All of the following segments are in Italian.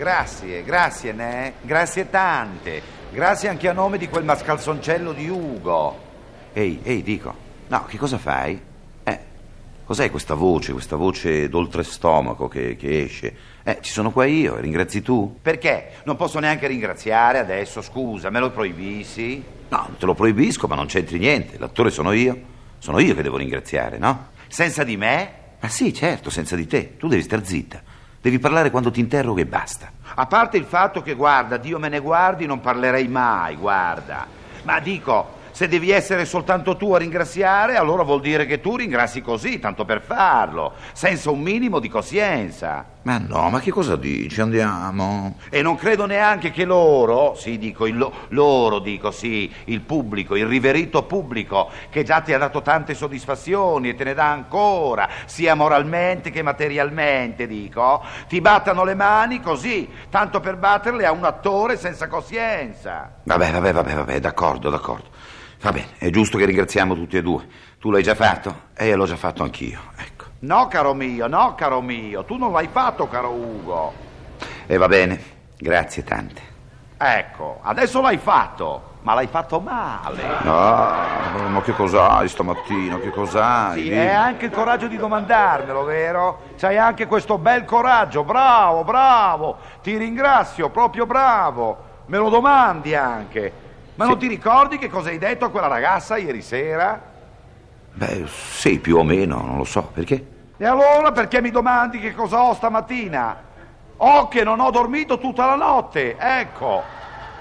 Grazie, grazie ne, grazie tante. Grazie anche a nome di quel mascalzoncello di Ugo. Ehi, ehi, dico, no, che cosa fai? Eh, cos'è questa voce, questa voce d'oltrestomaco che, che esce? Eh, ci sono qua io, ringrazi tu? Perché? Non posso neanche ringraziare adesso, scusa, me lo proibissi? No, non te lo proibisco, ma non c'entri niente. L'attore sono io. Sono io che devo ringraziare, no? Senza di me? Ma sì, certo, senza di te. Tu devi star zitta. Devi parlare quando ti interrogo e basta. A parte il fatto che, guarda, Dio me ne guardi, non parlerei mai, guarda. Ma dico, se devi essere soltanto tu a ringraziare, allora vuol dire che tu ringrazi così, tanto per farlo, senza un minimo di coscienza. Ma no, ma che cosa dici? Andiamo. E non credo neanche che loro, sì, dico il lo- loro, dico sì, il pubblico, il riverito pubblico, che già ti ha dato tante soddisfazioni e te ne dà ancora, sia moralmente che materialmente, dico, ti battano le mani così, tanto per batterle a un attore senza coscienza. Vabbè, vabbè, vabbè, vabbè, d'accordo, d'accordo. Va bene, è giusto che ringraziamo tutti e due. Tu l'hai già fatto e io l'ho già fatto anch'io, ecco. No, caro mio, no, caro mio, tu non l'hai fatto, caro Ugo. E va bene, grazie tante. Ecco, adesso l'hai fatto, ma l'hai fatto male. No, ma che cos'hai stamattina? Che cos'hai? Sì, e anche il coraggio di domandarmelo, vero? C'hai anche questo bel coraggio, bravo, bravo. Ti ringrazio, proprio bravo. Me lo domandi anche. Ma non ti ricordi che cosa hai detto a quella ragazza ieri sera? Beh, sì, più o meno, non lo so, perché? E allora perché mi domandi che cosa ho stamattina? Ho che non ho dormito tutta la notte, ecco.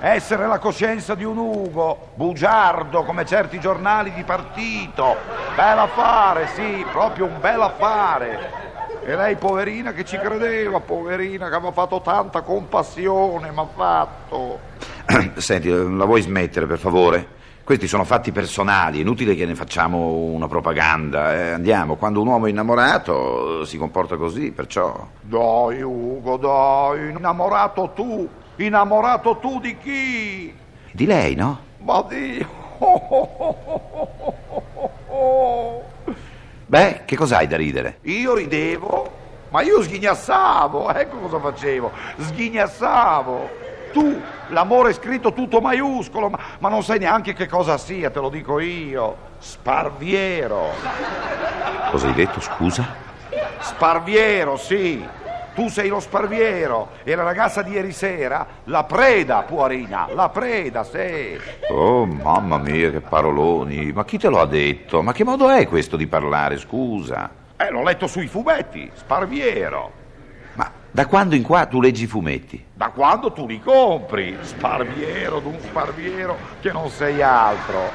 Essere la coscienza di un Ugo, bugiardo come certi giornali di partito. Bel affare, sì, proprio un bel affare. E lei, poverina, che ci credeva, poverina, che aveva fatto tanta compassione, mi ha fatto. Senti, la vuoi smettere, per favore? Questi sono fatti personali, è inutile che ne facciamo una propaganda. eh. Andiamo, quando un uomo è innamorato si comporta così, perciò... Dai, Ugo, dai, innamorato tu, innamorato tu di chi? Di lei, no? Ma Dio! Beh, che cos'hai da ridere? Io ridevo, ma io sghignassavo, ecco cosa facevo, sghignassavo. Tu, l'amore scritto tutto maiuscolo, ma, ma non sai neanche che cosa sia, te lo dico io. Sparviero. Cosa hai detto, scusa? Sparviero, sì. Tu sei lo sparviero e la ragazza di ieri sera, la preda, puarina, la preda, sì. Oh, mamma mia, che paroloni. Ma chi te lo ha detto? Ma che modo è questo di parlare, scusa? Eh, l'ho letto sui fumetti, sparviero. Da quando in qua tu leggi i fumetti? Da quando tu li compri, sparviero d'un sparviero che non sei altro.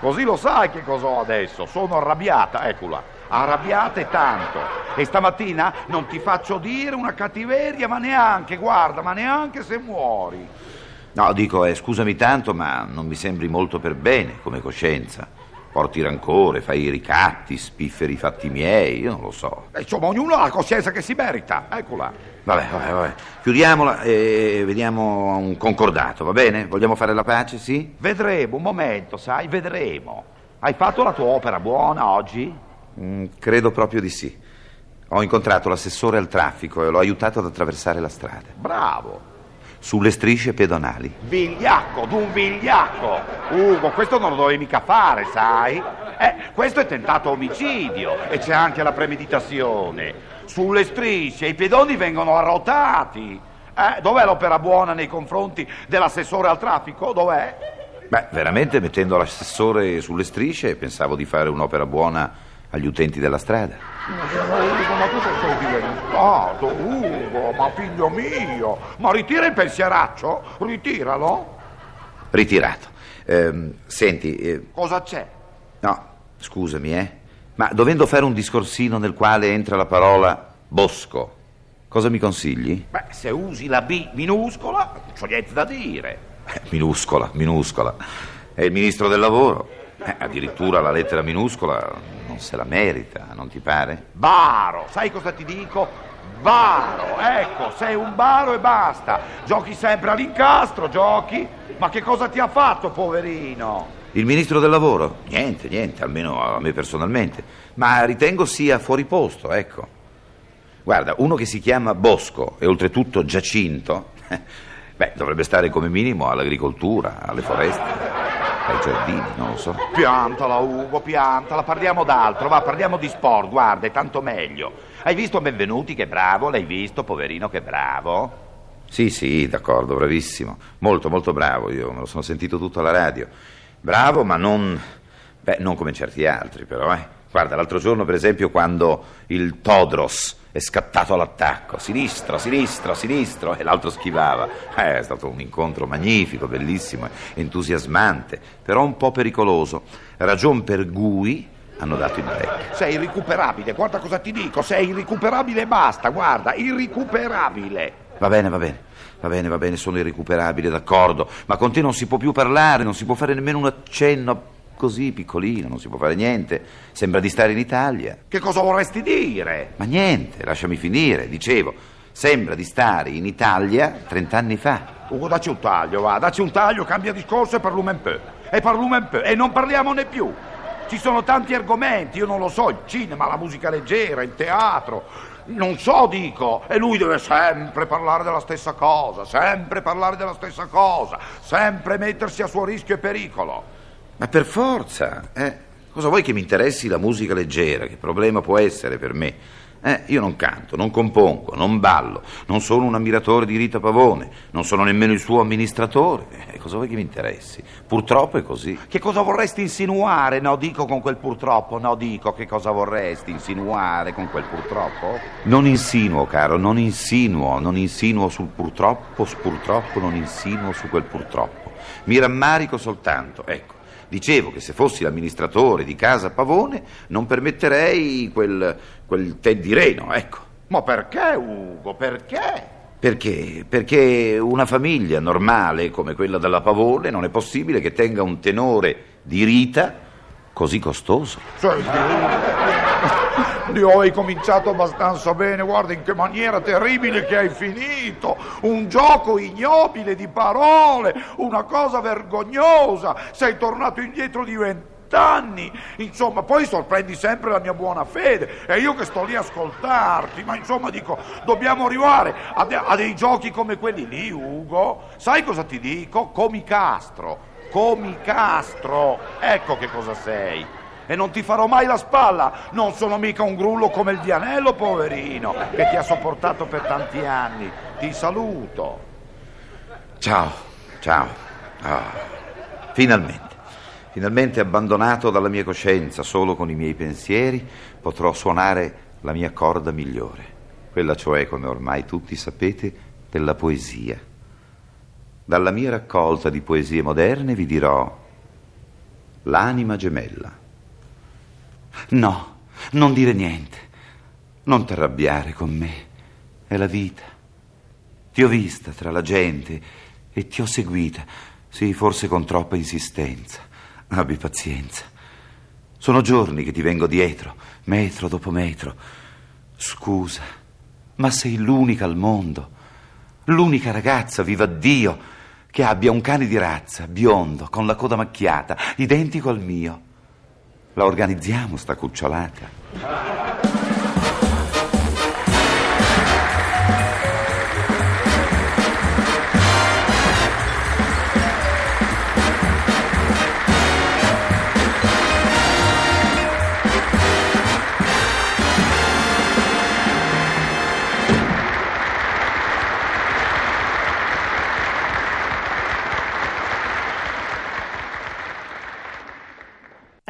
Così lo sai che cosa ho adesso, sono arrabbiata, eccola, arrabbiata e tanto. E stamattina non ti faccio dire una cattiveria, ma neanche, guarda, ma neanche se muori. No, dico, eh, scusami tanto, ma non mi sembri molto per bene come coscienza. Porti rancore, fai i ricatti, spifferi i fatti miei, io non lo so. Insomma, ognuno ha la coscienza che si merita, eccola. Vabbè, vabbè, vabbè. Chiudiamola e vediamo un concordato, va bene? Vogliamo fare la pace, sì? Vedremo, un momento, sai, vedremo. Hai fatto la tua opera buona oggi? Mm, credo proprio di sì. Ho incontrato l'assessore al traffico e l'ho aiutato ad attraversare la strada. Bravo. Sulle strisce pedonali. Vigliacco, d'un vigliacco. Ugo, questo non lo dovevi mica fare, sai? Eh, questo è tentato omicidio e c'è anche la premeditazione. Sulle strisce i pedoni vengono arrotati. Eh, dov'è l'opera buona nei confronti dell'assessore al traffico? Dov'è? Beh, veramente mettendo l'assessore sulle strisce pensavo di fare un'opera buona agli utenti della strada. Ma cosa stai diventato? Ugo, ma figlio mio, ma ritira il pensieraccio? Ritiralo. Ritirato. Ehm, senti... eh, Cosa c'è? No, scusami, eh. Ma dovendo fare un discorsino nel quale entra la parola bosco, Cosa mi consigli? Beh, se usi la B minuscola, non c'ho niente da dire. Eh, minuscola, minuscola. È il ministro del lavoro. Eh, addirittura la lettera minuscola non se la merita, non ti pare? Baro, sai cosa ti dico? Baro, ecco, sei un baro e basta. Giochi sempre all'incastro, giochi. Ma che cosa ti ha fatto, poverino? Il ministro del lavoro? Niente, niente, almeno a me personalmente. Ma ritengo sia fuori posto, ecco. Guarda, uno che si chiama Bosco e oltretutto Giacinto, beh, dovrebbe stare come minimo all'agricoltura, alle foreste, ai giardini, non lo so. Piantala, Ugo, piantala. Parliamo d'altro, va, parliamo di sport, guarda, è tanto meglio. Hai visto Benvenuti, che bravo? L'hai visto, poverino, che bravo? Sì, sì, d'accordo, bravissimo. Molto, molto bravo, io me lo sono sentito tutto alla radio. Bravo, ma non... Beh, non come certi altri, però, eh. Guarda, l'altro giorno, per esempio, quando il Todros è scattato all'attacco, sinistro, sinistro, sinistro, e l'altro schivava. Eh, è stato un incontro magnifico, bellissimo, entusiasmante, però un po' pericoloso. Ragion per cui hanno dato il break. Sei irrecuperabile, guarda cosa ti dico, sei irrecuperabile e basta, guarda, irrecuperabile. Va bene, va bene. Va bene, va bene, sono irrecuperabile, d'accordo, ma con te non si può più parlare, non si può fare nemmeno un accenno così piccolino, non si può fare niente. Sembra di stare in Italia. Che cosa vorresti dire? Ma niente, lasciami finire, dicevo. Sembra di stare in Italia 30 anni fa. Ugo, dacci un taglio, va, dacci un taglio, cambia discorso e parlume un po'. E parlume un po', e non parliamone più. Ci sono tanti argomenti, io non lo so, il cinema, la musica leggera, il teatro. Non so, dico, e lui deve sempre parlare della stessa cosa, sempre parlare della stessa cosa, sempre mettersi a suo rischio e pericolo. Ma per forza, eh? Cosa vuoi che mi interessi la musica leggera? Che problema può essere per me? Eh, io non canto, non compongo, non ballo, non sono un ammiratore di Rita Pavone, non sono nemmeno il suo amministratore. Eh, cosa vuoi che mi interessi? Purtroppo è così. Che cosa vorresti insinuare? No, dico con quel purtroppo, no, dico che cosa vorresti insinuare con quel purtroppo? Non insinuo, caro, non insinuo, non insinuo sul purtroppo, purtroppo non insinuo su quel purtroppo. Mi rammarico soltanto, ecco. Dicevo che se fossi l'amministratore di Casa Pavone non permetterei quel, quel tè di Reno, ecco. Ma perché, Ugo? Perché? Perché? Perché una famiglia normale come quella della Pavone non è possibile che tenga un tenore di Rita così costoso. Sei Dio, hai cominciato abbastanza bene, guarda in che maniera terribile che hai finito. Un gioco ignobile di parole, una cosa vergognosa. Sei tornato indietro di vent'anni. Insomma, poi sorprendi sempre la mia buona fede. E io che sto lì a ascoltarti. Ma insomma, dico, dobbiamo arrivare a, de- a dei giochi come quelli lì, Ugo. Sai cosa ti dico? Comicastro. Comicastro. Ecco che cosa sei e non ti farò mai la spalla. Non sono mica un grullo come il Dianello, poverino, che ti ha sopportato per tanti anni. Ti saluto. Ciao, ciao. Ah, finalmente. Finalmente abbandonato dalla mia coscienza, solo con i miei pensieri, potrò suonare la mia corda migliore. Quella cioè, come ormai tutti sapete, della poesia. Dalla mia raccolta di poesie moderne vi dirò L'anima gemella No, non dire niente. Non ti arrabbiare con me. È la vita. Ti ho vista tra la gente e ti ho seguita. Sì, forse con troppa insistenza. Abbi pazienza. Sono giorni che ti vengo dietro, metro dopo metro. Scusa, ma sei l'unica al mondo, l'unica ragazza, viva Dio, che abbia un cane di razza, biondo, con la coda macchiata, identico al mio. La organizziamo sta cucciolata?